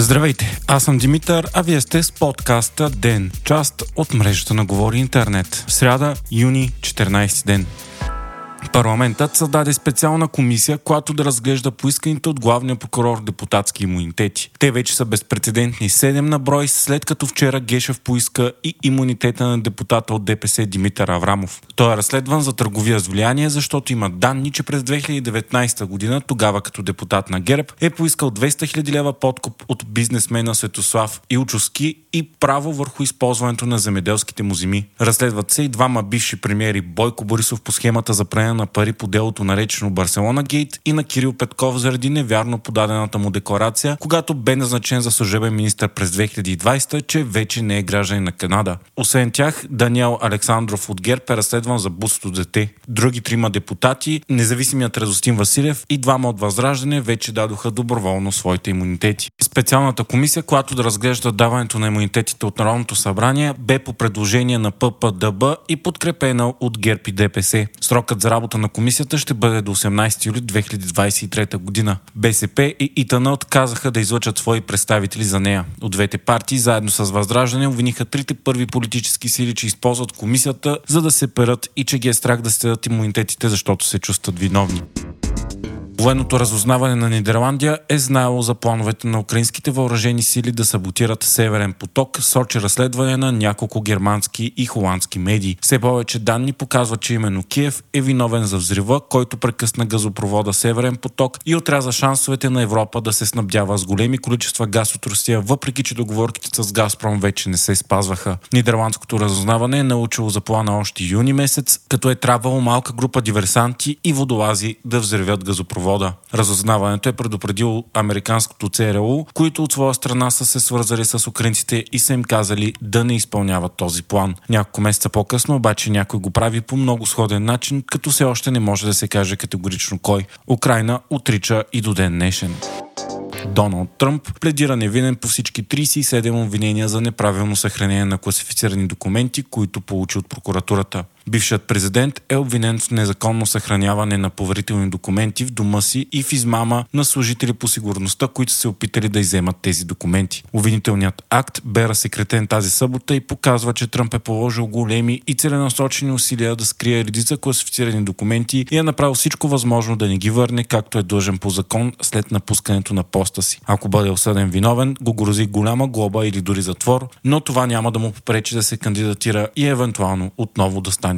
Здравейте, аз съм Димитър, а вие сте с подкаста ДЕН, част от мрежата на Говори Интернет. Сряда, юни, 14 ден. Парламентът създаде специална комисия, която да разглежда поисканите от главния прокурор депутатски имунитети. Те вече са безпредседентни 7 на брой, след като вчера Гешев поиска и имунитета на депутата от ДПС Димитър Аврамов. Той е разследван за търговия с влияние, защото има данни, че през 2019 година, тогава като депутат на ГЕРБ, е поискал 200 000 лева подкуп от бизнесмена Светослав Илчовски и право върху използването на земеделските му земи. Разследват се и двама бивши премиери Бойко Борисов по схемата за пране на пари по делото наречено Барселона Гейт и на Кирил Петков заради невярно подадената му декларация, когато бе назначен за служебен министр през 2020, че вече не е гражданин на Канада. Освен тях, Даниел Александров от ГЕРБ е разследван за бусто дете. Други трима депутати, независимият Радостин Василев и двама от Възраждане вече дадоха доброволно своите имунитети. Специалната комисия, която да разглежда даването на имунитетите от Народното събрание, бе по предложение на ППДБ и подкрепена от ГЕРБ и ДПС. Срокът за работа на комисията ще бъде до 18 юли 2023 година. БСП и ИТН отказаха да излъчат свои представители за нея. От двете партии, заедно с Възраждане, обвиниха трите първи политически сили, че използват комисията, за да се перат и че ги е страх да стедат имунитетите, защото се чувстват виновни. Военното разузнаване на Нидерландия е знаело за плановете на украинските въоръжени сили да саботират Северен поток, сочи разследване на няколко германски и холандски медии. Все повече данни показват, че именно Киев е виновен за взрива, който прекъсна газопровода Северен поток и отряза шансовете на Европа да се снабдява с големи количества газ от Русия, въпреки че договорките с Газпром вече не се спазваха. Нидерландското разузнаване е научило за плана още юни месец, като е трябвало малка група диверсанти и водолази да взривят газопровода вода. Разузнаването е предупредило американското ЦРУ, които от своя страна са се свързали с украинците и са им казали да не изпълняват този план. Няколко месеца по-късно обаче някой го прави по много сходен начин, като все още не може да се каже категорично кой. Украина отрича и до ден днешен. Доналд Тръмп пледира невинен по всички 37 обвинения за неправилно съхранение на класифицирани документи, които получи от прокуратурата. Бившият президент е обвинен в незаконно съхраняване на поверителни документи в дома си и в измама на служители по сигурността, които се опитали да иземат тези документи. Обвинителният акт бе разсекретен тази събота и показва, че Тръмп е положил големи и целенасочени усилия да скрие редица класифицирани документи и е направил всичко възможно да не ги върне, както е дължен по закон след напускането на поста си. Ако бъде осъден виновен, го грози голяма глоба или дори затвор, но това няма да му попречи да се кандидатира и евентуално отново да стане